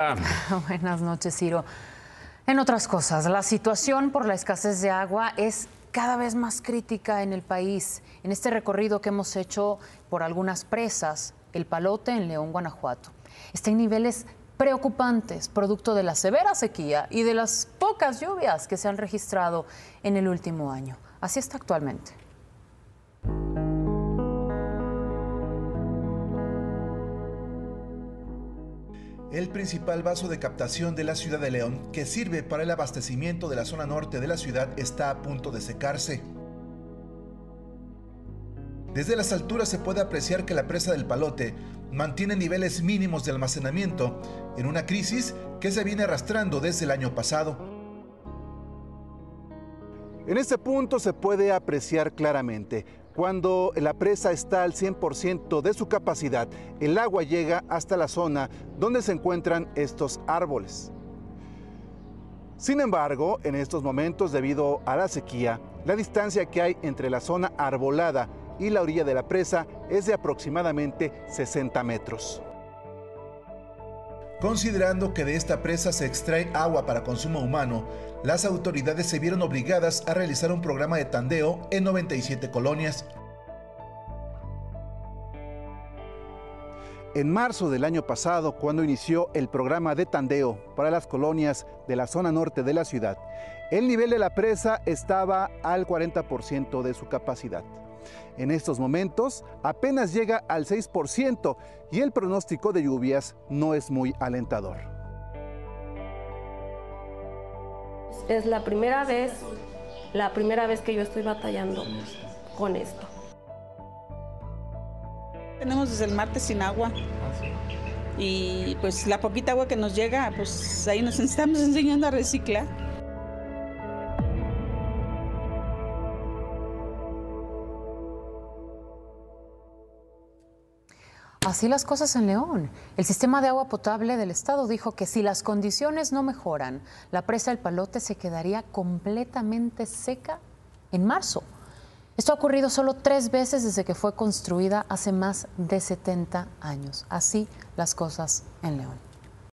Buenas noches, Ciro. En otras cosas, la situación por la escasez de agua es cada vez más crítica en el país. En este recorrido que hemos hecho por algunas presas, el Palote en León, Guanajuato, está en niveles preocupantes, producto de la severa sequía y de las pocas lluvias que se han registrado en el último año. Así está actualmente. El principal vaso de captación de la ciudad de León, que sirve para el abastecimiento de la zona norte de la ciudad, está a punto de secarse. Desde las alturas se puede apreciar que la presa del Palote mantiene niveles mínimos de almacenamiento en una crisis que se viene arrastrando desde el año pasado. En este punto se puede apreciar claramente cuando la presa está al 100% de su capacidad, el agua llega hasta la zona donde se encuentran estos árboles. Sin embargo, en estos momentos, debido a la sequía, la distancia que hay entre la zona arbolada y la orilla de la presa es de aproximadamente 60 metros. Considerando que de esta presa se extrae agua para consumo humano, las autoridades se vieron obligadas a realizar un programa de tandeo en 97 colonias. En marzo del año pasado, cuando inició el programa de tandeo para las colonias de la zona norte de la ciudad, el nivel de la presa estaba al 40% de su capacidad. En estos momentos apenas llega al 6% y el pronóstico de lluvias no es muy alentador. Es la primera vez, la primera vez que yo estoy batallando con esto. Tenemos desde el martes sin agua y pues la poquita agua que nos llega, pues ahí nos estamos enseñando a reciclar. Así las cosas en León. El sistema de agua potable del estado dijo que si las condiciones no mejoran, la presa del Palote se quedaría completamente seca en marzo. Esto ha ocurrido solo tres veces desde que fue construida hace más de 70 años. Así las cosas en León.